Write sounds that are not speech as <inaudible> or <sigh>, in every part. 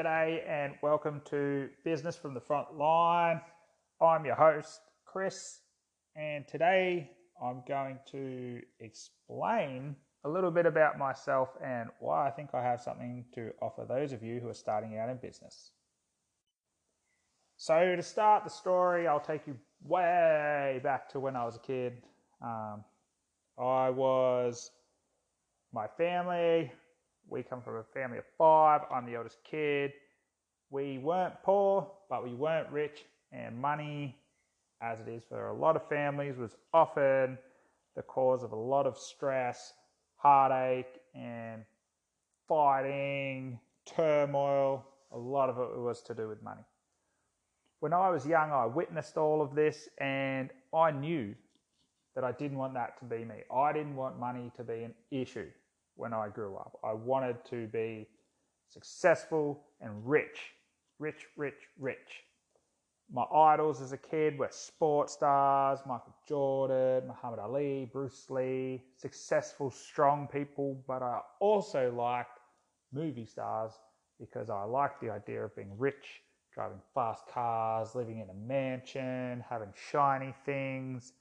G'day and welcome to Business from the Front Line. I'm your host, Chris, and today I'm going to explain a little bit about myself and why I think I have something to offer those of you who are starting out in business. So, to start the story, I'll take you way back to when I was a kid. Um, I was my family, we come from a family of five. I'm the eldest kid. We weren't poor, but we weren't rich, and money, as it is for a lot of families, was often the cause of a lot of stress, heartache, and fighting, turmoil. A lot of it was to do with money. When I was young, I witnessed all of this, and I knew that I didn't want that to be me. I didn't want money to be an issue when I grew up. I wanted to be successful and rich. Rich, rich, rich. My idols as a kid were sports stars, Michael Jordan, Muhammad Ali, Bruce Lee, successful, strong people, but I also liked movie stars because I liked the idea of being rich, driving fast cars, living in a mansion, having shiny things,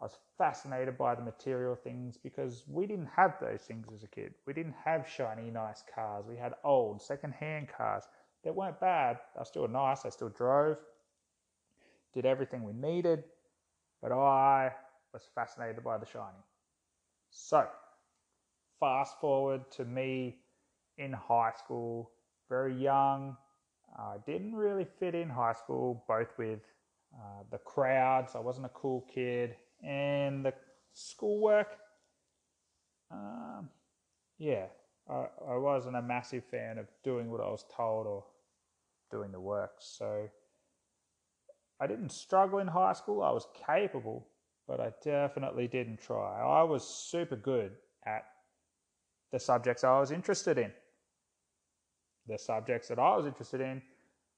I was fascinated by the material things because we didn't have those things as a kid. We didn't have shiny, nice cars. We had old, second-hand cars that weren't bad. They were still nice. They still drove, did everything we needed, but I was fascinated by the shiny. So, fast forward to me in high school, very young. I didn't really fit in high school, both with uh, the crowds. I wasn't a cool kid and the schoolwork. Um, yeah, I, I wasn't a massive fan of doing what I was told or doing the work. So I didn't struggle in high school. I was capable, but I definitely didn't try. I was super good at the subjects I was interested in. The subjects that I was interested in,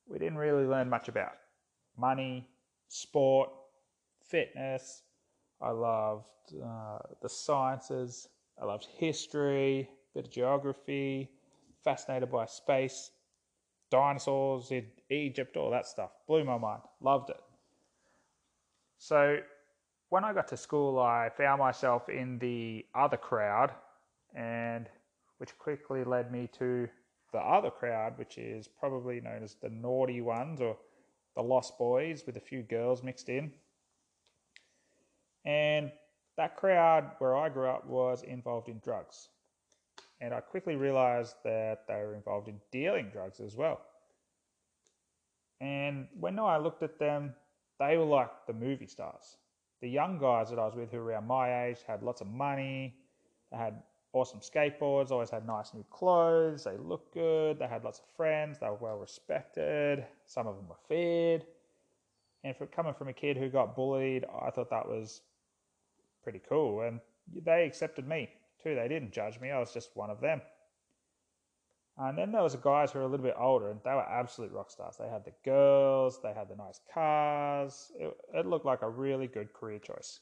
we didn't really learn much about money, sport, fitness, I loved uh, the sciences. I loved history, bit of geography, fascinated by space, dinosaurs in Egypt, all that stuff. Blew my mind. Loved it. So when I got to school, I found myself in the other crowd, and which quickly led me to the other crowd, which is probably known as the naughty ones or the lost boys with a few girls mixed in. And that crowd where I grew up was involved in drugs. And I quickly realized that they were involved in dealing drugs as well. And when I looked at them, they were like the movie stars. The young guys that I was with who were around my age had lots of money, they had awesome skateboards, always had nice new clothes, they looked good, they had lots of friends, they were well respected, some of them were feared. And for coming from a kid who got bullied, I thought that was pretty cool. And they accepted me too. They didn't judge me. I was just one of them. And then there was a guys who were a little bit older, and they were absolute rock stars. They had the girls, they had the nice cars. It, it looked like a really good career choice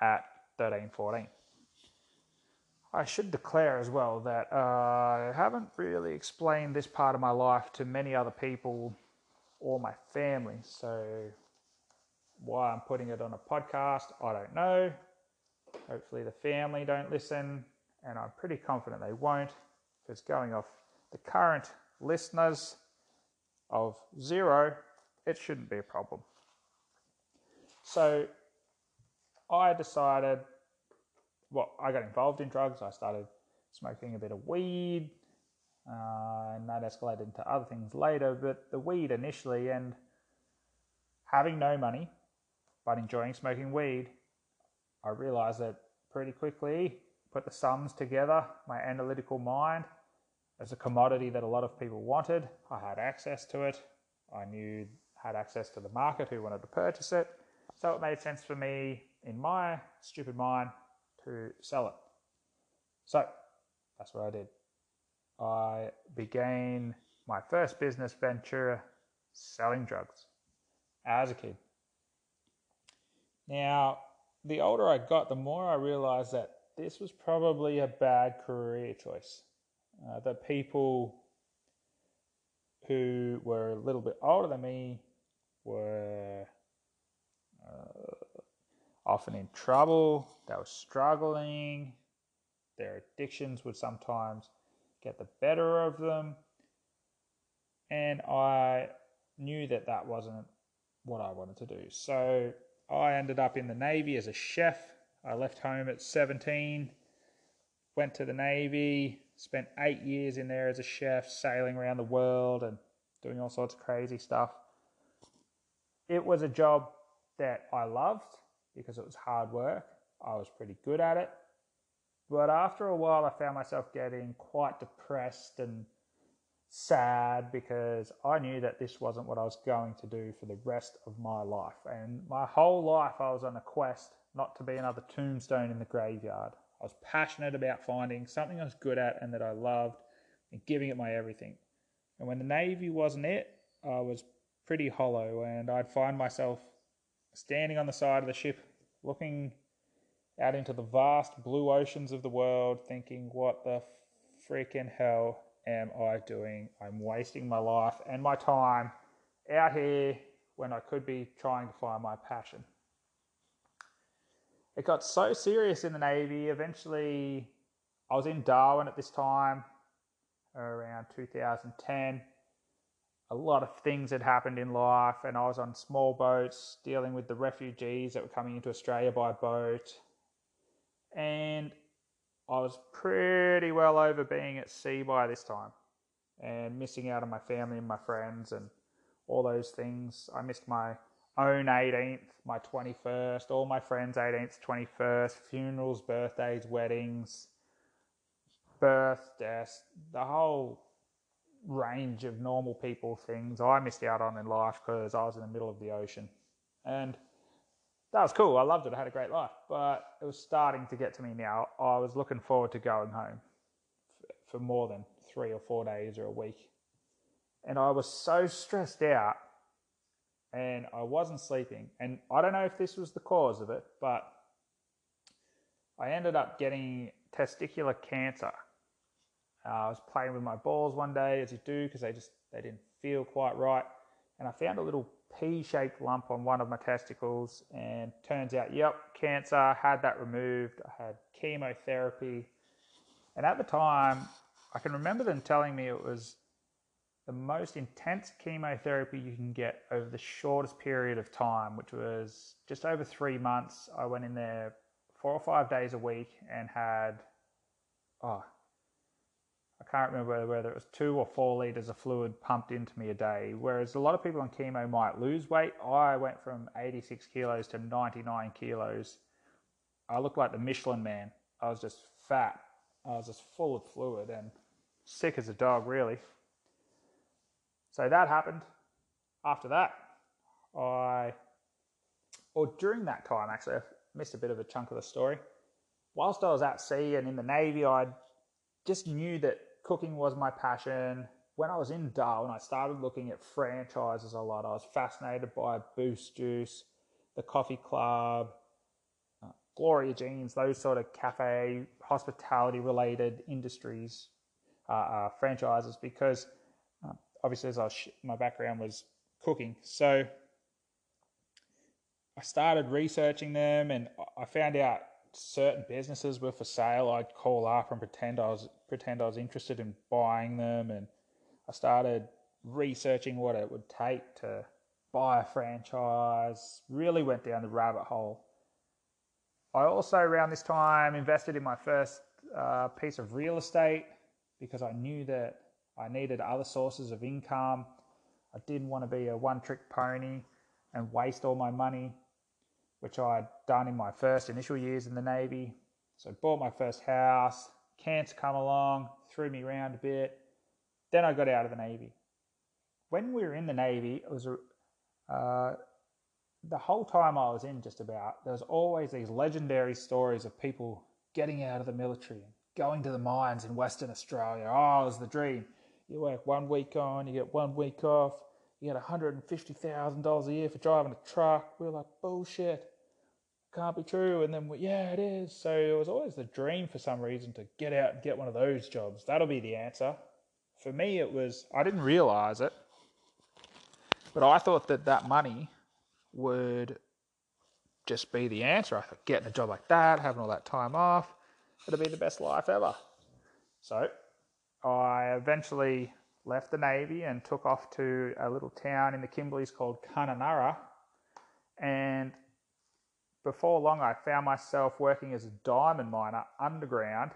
at 13, 14. I should declare as well that uh, I haven't really explained this part of my life to many other people or my family. So, why I'm putting it on a podcast, I don't know. Hopefully, the family don't listen, and I'm pretty confident they won't, because going off the current listeners of zero, it shouldn't be a problem. So, I decided, well, I got involved in drugs. I started smoking a bit of weed, uh, and that escalated into other things later. But the weed initially, and having no money, but enjoying smoking weed, I realized that pretty quickly, put the sums together, my analytical mind, as a commodity that a lot of people wanted. I had access to it. I knew had access to the market who wanted to purchase it. So it made sense for me in my stupid mind to sell it. So that's what I did. I began my first business venture selling drugs as a kid. Now, the older I got, the more I realized that this was probably a bad career choice. Uh, that people who were a little bit older than me were uh, often in trouble, they were struggling, their addictions would sometimes get the better of them. And I knew that that wasn't what I wanted to do. So I ended up in the Navy as a chef. I left home at 17, went to the Navy, spent eight years in there as a chef, sailing around the world and doing all sorts of crazy stuff. It was a job that I loved because it was hard work. I was pretty good at it. But after a while, I found myself getting quite depressed and sad because I knew that this wasn't what I was going to do for the rest of my life. And my whole life, I was on a quest not to be another tombstone in the graveyard. I was passionate about finding something I was good at and that I loved and giving it my everything. And when the Navy wasn't it, I was pretty hollow and I'd find myself standing on the side of the ship looking out into the vast blue oceans of the world, thinking, what the freaking hell am I doing? I'm wasting my life and my time out here when I could be trying to find my passion. It got so serious in the Navy. Eventually, I was in Darwin at this time, around 2010. A lot of things had happened in life, and I was on small boats dealing with the refugees that were coming into Australia by boat and was pretty well over being at sea by this time and missing out on my family and my friends and all those things. I missed my own 18th, my 21st, all my friends' 18th, 21st, funerals, birthdays, weddings, birth, deaths, the whole range of normal people things I missed out on in life because I was in the middle of the ocean. And that was cool. I loved it. I had a great life, but it was starting to get to me now. I was looking forward to going home for more than three or four days or a week. And I was so stressed out and I wasn't sleeping. And I don't know if this was the cause of it, but I ended up getting testicular cancer. Uh, I was playing with my balls one day, as you do, because they just they didn't feel quite right, and I found a little pea-shaped lump on one of my testicles and turns out yep cancer had that removed. I had chemotherapy. And at the time i can remember them telling me it was the most intense chemotherapy you can get over the shortest period of time which was just over three months. I went in there four or five days a week and had oh I can't remember whether it was two or four litres of fluid pumped into me a day. Whereas a lot of people on chemo might lose weight, I went from 86 kilos to 99 kilos. I looked like the Michelin man. I was just fat. I was just full of fluid and sick as a dog, really. So that happened. After that, I, or during that time, actually, I missed a bit of a chunk of the story. Whilst I was at sea and in the Navy, I just knew that cooking was my passion. When I was in Darwin, I started looking at franchises a lot. I was fascinated by Boost Juice, the Coffee Club, uh, Gloria Jeans, those sort of cafe, hospitality related industries, uh, uh, franchises, because uh, obviously, as I was, my background was cooking. So I started researching them and I found out certain businesses were for sale, I'd call up and pretend I was pretend I was interested in buying them, and I started researching what it would take to buy a franchise. Really went down the rabbit hole. I also around this time invested in my first uh, piece of real estate because I knew that I needed other sources of income. I didn't want to be a one-trick pony and waste all my money which I'd done in my first initial years in the Navy. So bought my first house, cancer come along, threw me around a bit. Then I got out of the Navy. When we were in the Navy, it was uh, the whole time I was in just about, there was always these legendary stories of people getting out of the military going to the mines in Western Australia. Oh, it was the dream. You work one week on, you get one week off, you get $150,000 a year for driving a truck. We were like, bullshit can't be true. And then, yeah, it is. So it was always the dream for some reason to get out and get one of those jobs. That'll be the answer. for me, it was, I didn't realize it, but I thought that that money would just be the answer. I thought getting a job like that, having all that time off, it'd be the best life ever. So I eventually left the Navy and took off to a little town in the Kimberleys called Kununurra. And before long, I found myself working as a diamond miner underground,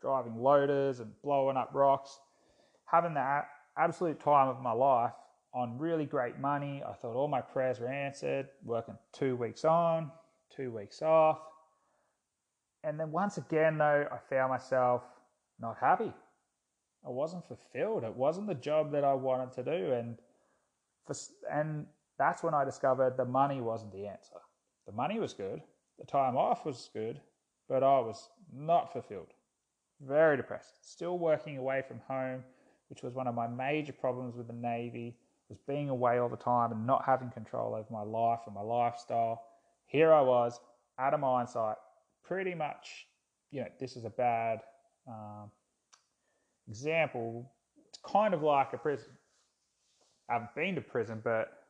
driving loaders and blowing up rocks, having the absolute time of my life on really great money. I thought all my prayers were answered, working two weeks on, two weeks off. And then once again, though, I found myself not happy. I wasn't fulfilled. It wasn't the job that I wanted to do. And, for, and that's when I discovered the money wasn't the answer. The money was good, the time off was good, but I was not fulfilled. Very depressed. Still working away from home, which was one of my major problems with the Navy was being away all the time and not having control over my life and my lifestyle. Here I was at a mine site, pretty much, you know, this is a bad um, example. It's kind of like a prison. I haven't been to prison, but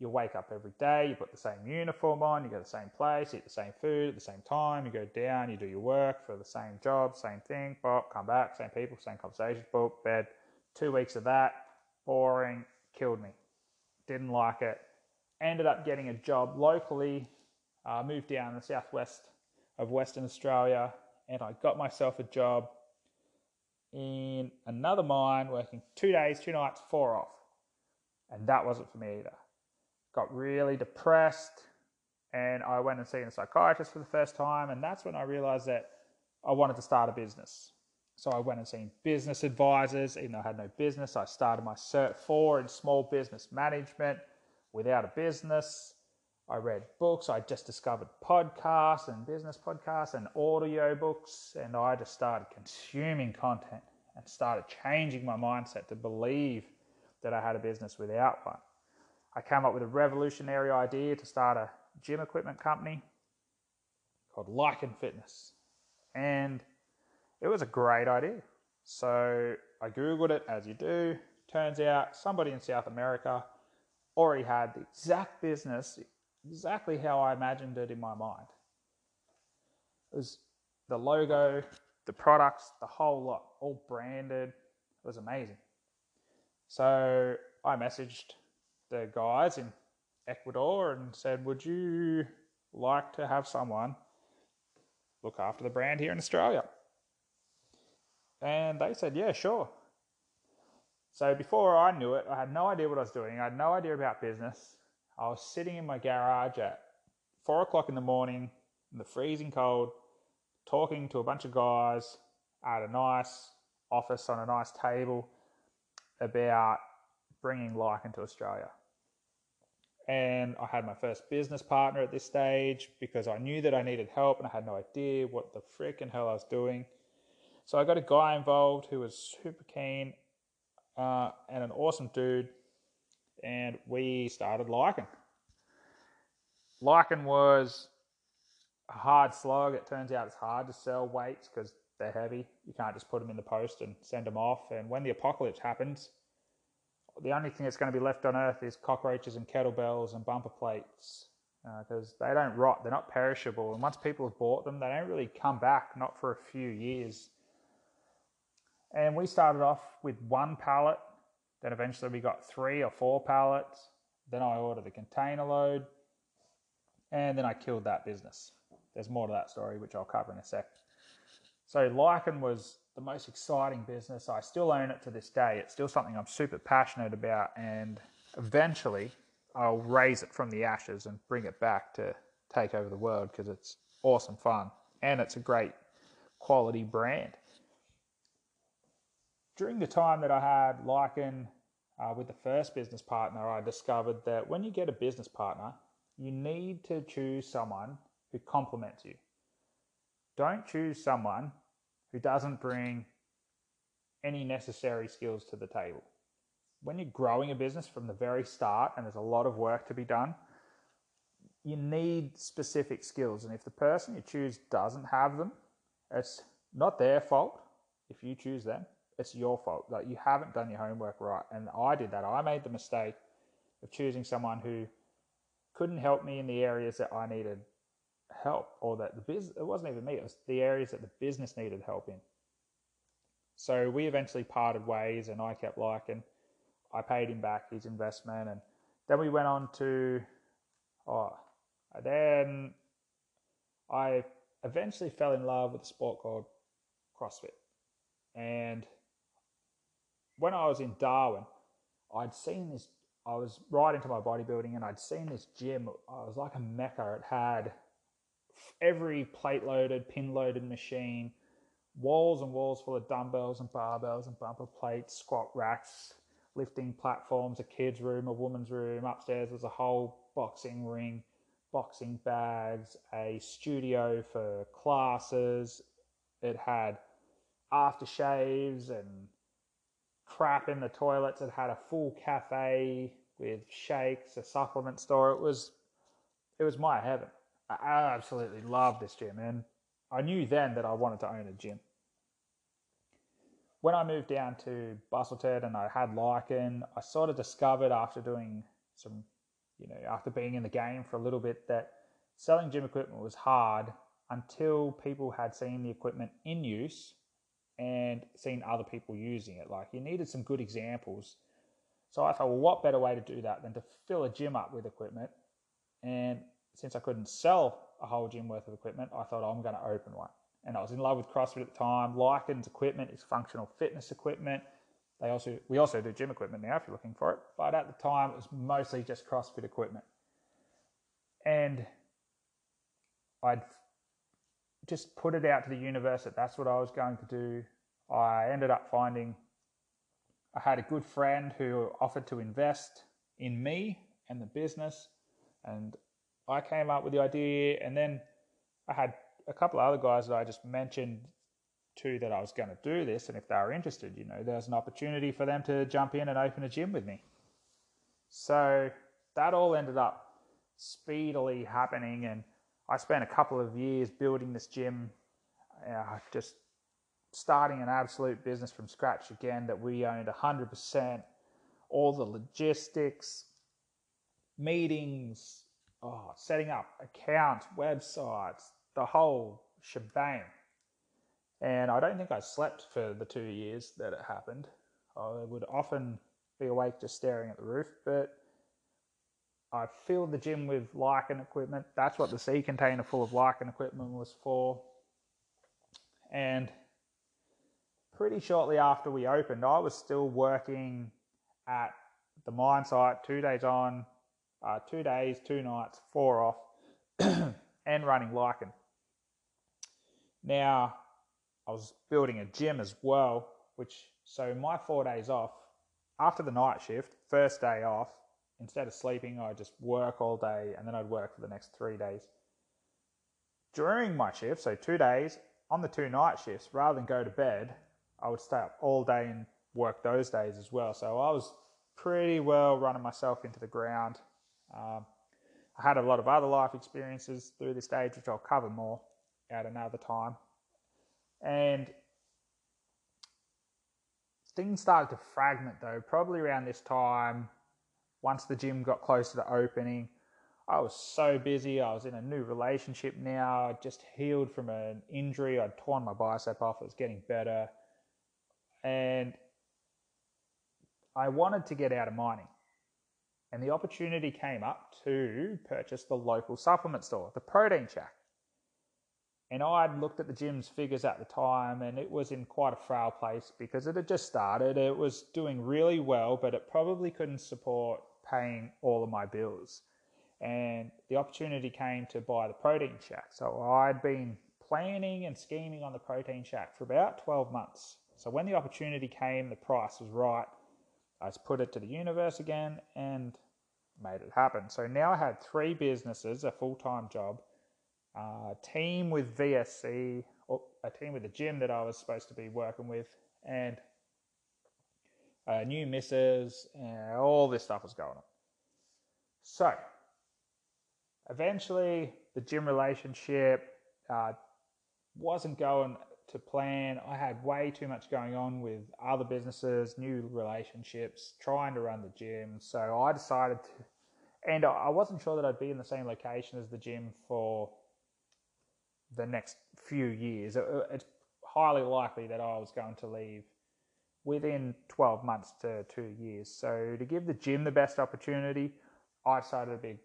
you wake up every day, you put the same uniform on, you go to the same place, eat the same food at the same time, you go down, you do your work for the same job, same thing, pop, come back, same people, same conversations, book, bed. Two weeks of that, boring, killed me. Didn't like it. Ended up getting a job locally, uh, moved down in the southwest of Western Australia, and I got myself a job in another mine working two days, two nights, four off. And that wasn't for me either. Got really depressed, and I went and seen a psychiatrist for the first time, and that's when I realized that I wanted to start a business. So I went and seen business advisors. Even though I had no business, I started my Cert 4 in small business management without a business. I read books. I just discovered podcasts and business podcasts and audio books. And I just started consuming content and started changing my mindset to believe that I had a business without one. I came up with a revolutionary idea to start a gym equipment company called Lycan Fitness. And it was a great idea. So I Googled it as you do. Turns out somebody in South America already had the exact business, exactly how I imagined it in my mind. It was the logo, the products, the whole lot, all branded. It was amazing. So I messaged the guys in Ecuador and said, Would you like to have someone look after the brand here in Australia? And they said, yeah, sure. So before I knew it, I had no idea what I was doing. I had no idea about business. I was sitting in my garage at four o'clock in the morning in the freezing cold, talking to a bunch of guys at a nice office on a nice table about bringing Lycan to Australia. And I had my first business partner at this stage because I knew that I needed help and I had no idea what the freaking hell I was doing. So I got a guy involved who was super keen uh, and an awesome dude, and we started Lycan. Lycan was a hard slog. It turns out it's hard to sell weights because they're heavy. You can't just put them in the post and send them off. And when the apocalypse happens, the only thing that's going to be left on Earth is cockroaches and kettlebells and bumper plates because uh, they don't rot. They're not perishable. And once people have bought them, they don't really come back, not for a few years. And we started off with one pallet, then eventually we got three or four pallets. Then I ordered the container load, and then I killed that business. There's more to that story, which I'll cover in a sec. So Lycan was the most exciting business. I still own it to this day. It's still something I'm super passionate about, and eventually I'll raise it from the ashes and bring it back to take over the world because it's awesome fun and it's a great quality brand during the time that I had Lycan uh, with the first business partner, I discovered that when you get a business partner, you need to choose someone who complements you. Don't choose someone who doesn't bring any necessary skills to the table. When you're growing a business from the very start and there's a lot of work to be done, you need specific skills. And if the person you choose doesn't have them, it's not their fault if you choose them it's your fault. Like you haven't done your homework right. And I did that. I made the mistake of choosing someone who couldn't help me in the areas that I needed help or that the business, it wasn't even me, it was the areas that the business needed help in. So we eventually parted ways and I kept Lycan, I paid him back his investment and then we went on to, oh, then I eventually fell in love with a sport called CrossFit. And when I was in Darwin, I'd seen this. I was right into my bodybuilding, and I'd seen this gym. I was like a mecca. It had every plate loaded, pin loaded machine, walls and walls full of dumbbells and barbells and bumper plates, squat racks, lifting platforms, a kid's room, a woman's room. Upstairs was a whole boxing ring, boxing bags, a studio for classes. It had aftershaves and crap in the toilets. It had a full cafe with shakes, a supplement store. It was it was my heaven. I absolutely love this gym and I knew then that I wanted to own a gym. When I moved down to Busselton and I had Lycan, I sort of discovered after doing some, you know, after being in the game for a little bit that selling gym equipment was hard until people had seen the equipment in use and seen other people using it. Like you needed some good examples. So I thought, well, what better way to do that than to fill a gym up with equipment? And since I couldn't sell a whole gym worth of equipment, I thought oh, I'm going to open one. And I was in love with CrossFit at the time. Lycan's equipment is functional fitness equipment. They also we also do gym equipment now if you're looking for it. But at the time, it was mostly just CrossFit equipment. And I'd just put it out to the universe that that's what I was going to do. I ended up finding I had a good friend who offered to invest in me and the business, and I came up with the idea. And then I had a couple of other guys that I just mentioned to that I was going to do this, and if they were interested, you know, there's an opportunity for them to jump in and open a gym with me. So that all ended up speedily happening, and I spent a couple of years building this gym, uh, just starting an absolute business from scratch again that we owned 100%, all the logistics, meetings, oh, setting up accounts, websites, the whole shebang. And I don't think I slept for the two years that it happened. I would often be awake just staring at the roof, but I filled the gym with Lycan equipment. That's what the sea container full of Lycan equipment was for. And pretty shortly after we opened, I was still working at the mine site, two days on, uh, two days, two nights, four off, <clears throat> and running Lycan. Now, I was building a gym as well, which so my four days off after the night shift, first day off, instead of sleeping, I'd just work all day and then I'd work for the next three days. During my shift, so two days, on the two night shifts, rather than go to bed, I would stay up all day and work those days as well. So I was pretty well running myself into the ground. Um, I had a lot of other life experiences through this stage, which I'll cover more at another time. And things started to fragment though, probably around this time once the gym got close to the opening, I was so busy. I was in a new relationship now. I just healed from an injury. I'd torn my bicep off. It was getting better. And I wanted to get out of mining. And the opportunity came up to purchase the local supplement store, the Protein Shack. And I'd looked at the gym's figures at the time, and it was in quite a frail place because it had just started. It was doing really well, but it probably couldn't support paying all of my bills. And the opportunity came to buy the Protein Shack. So I'd been planning and scheming on the Protein Shack for about 12 months. So when the opportunity came, the price was right. I put it to the universe again and made it happen. So now I had three businesses, a full time job, a team with VSC, a team with the gym that I was supposed to be working with, and uh, new misses, and all this stuff was going on. So, eventually, the gym relationship uh, wasn't going to plan. I had way too much going on with other businesses, new relationships, trying to run the gym. So I decided to, and I wasn't sure that I'd be in the same location as the gym for the next few years. It's highly likely that I was going to leave within 12 months to two years. So to give the gym the best opportunity, I decided it'd be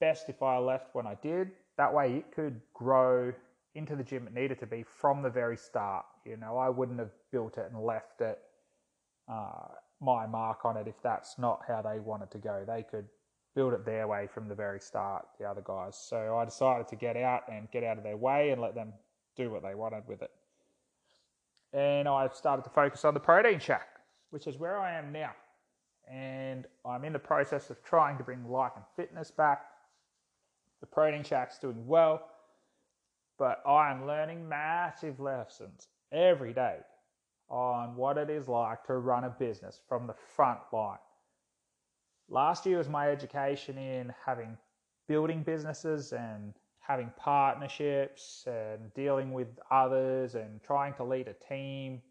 best if I left when I did. That way it could grow into the gym it needed to be from the very start. You know, I wouldn't have built it and left it uh, my mark on it if that's not how they wanted to go. They could build it their way from the very start, the other guys. So I decided to get out and get out of their way and let them do what they wanted with it. And I've started to focus on the protein shack, which is where I am now. And I'm in the process of trying to bring life and fitness back. The protein shack's doing well but I am learning massive lessons every day on what it is like to run a business from the front line. Last year was my education in having building businesses and having partnerships and dealing with others and trying to lead a team.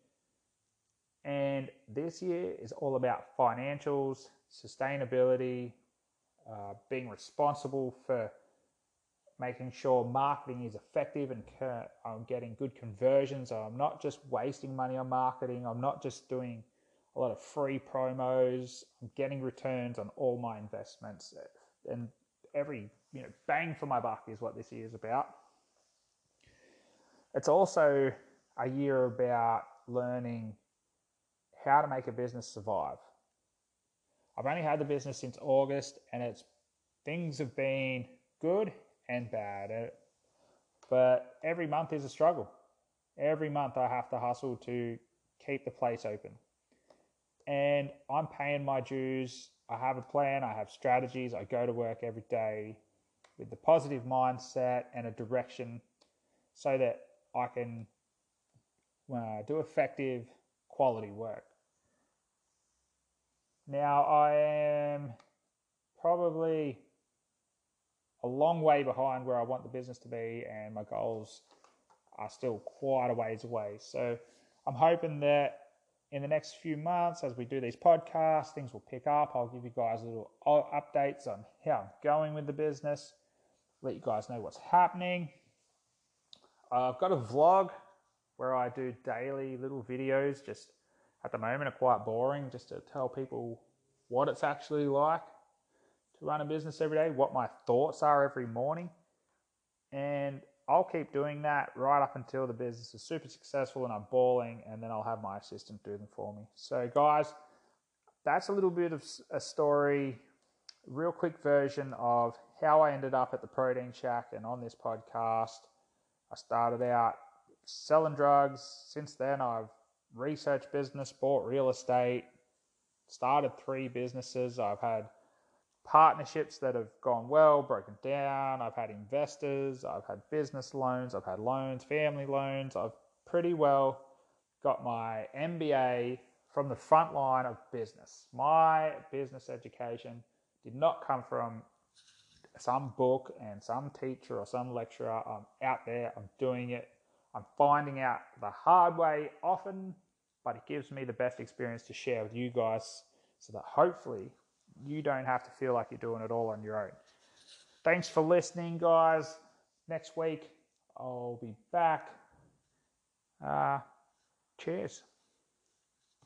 And this year is all about financials, sustainability, uh, being responsible for making sure marketing is effective and I'm getting good conversions. I'm not just wasting money on marketing. I'm not just doing a lot of free promos. I'm getting returns on all my investments. And every, you know, bang for my buck is what this year is about. It's also a year about learning how to make a business survive. I've only had the business since August and it's things have been good and bad. But every month is a struggle. Every month I have to hustle to keep the place open. And I'm paying my dues. I have a plan, I have strategies. I go to work every day with the positive mindset and a direction so that I can uh, do effective quality work. Now, I am probably a long way behind where I want the business to be, and my goals are still quite a ways away. So I'm hoping that in the next few months, as we do these podcasts, things will pick up. I'll give you guys little updates on how I'm going with the business, let you guys know what's happening. I've got a vlog where I do daily little videos, just at the moment are quite boring, just to tell people what it's actually like to run a business every day, what my thoughts are every morning. And I'll keep doing that right up until the business is super successful and I'm balling, and then I'll have my assistant do them for me. So, guys, that's a little bit of a story, real quick version of how I ended up at the Protein Shack and on this podcast. I started out selling drugs. Since then, I've researched business, bought real estate, started three businesses. I've had partnerships that have gone well, broken down. I've had investors, I've had business loans, I've had loans, family loans. I've pretty well got my MBA from the front line of business. My business education did not come from some book and some teacher or some lecturer. I'm out there, I'm doing it. I'm finding out the hard way often, but it gives me the best experience to share with you guys so that hopefully you don't have to feel like you're doing it all on your own. Thanks for listening, guys. Next week, I'll be back. Uh, cheers.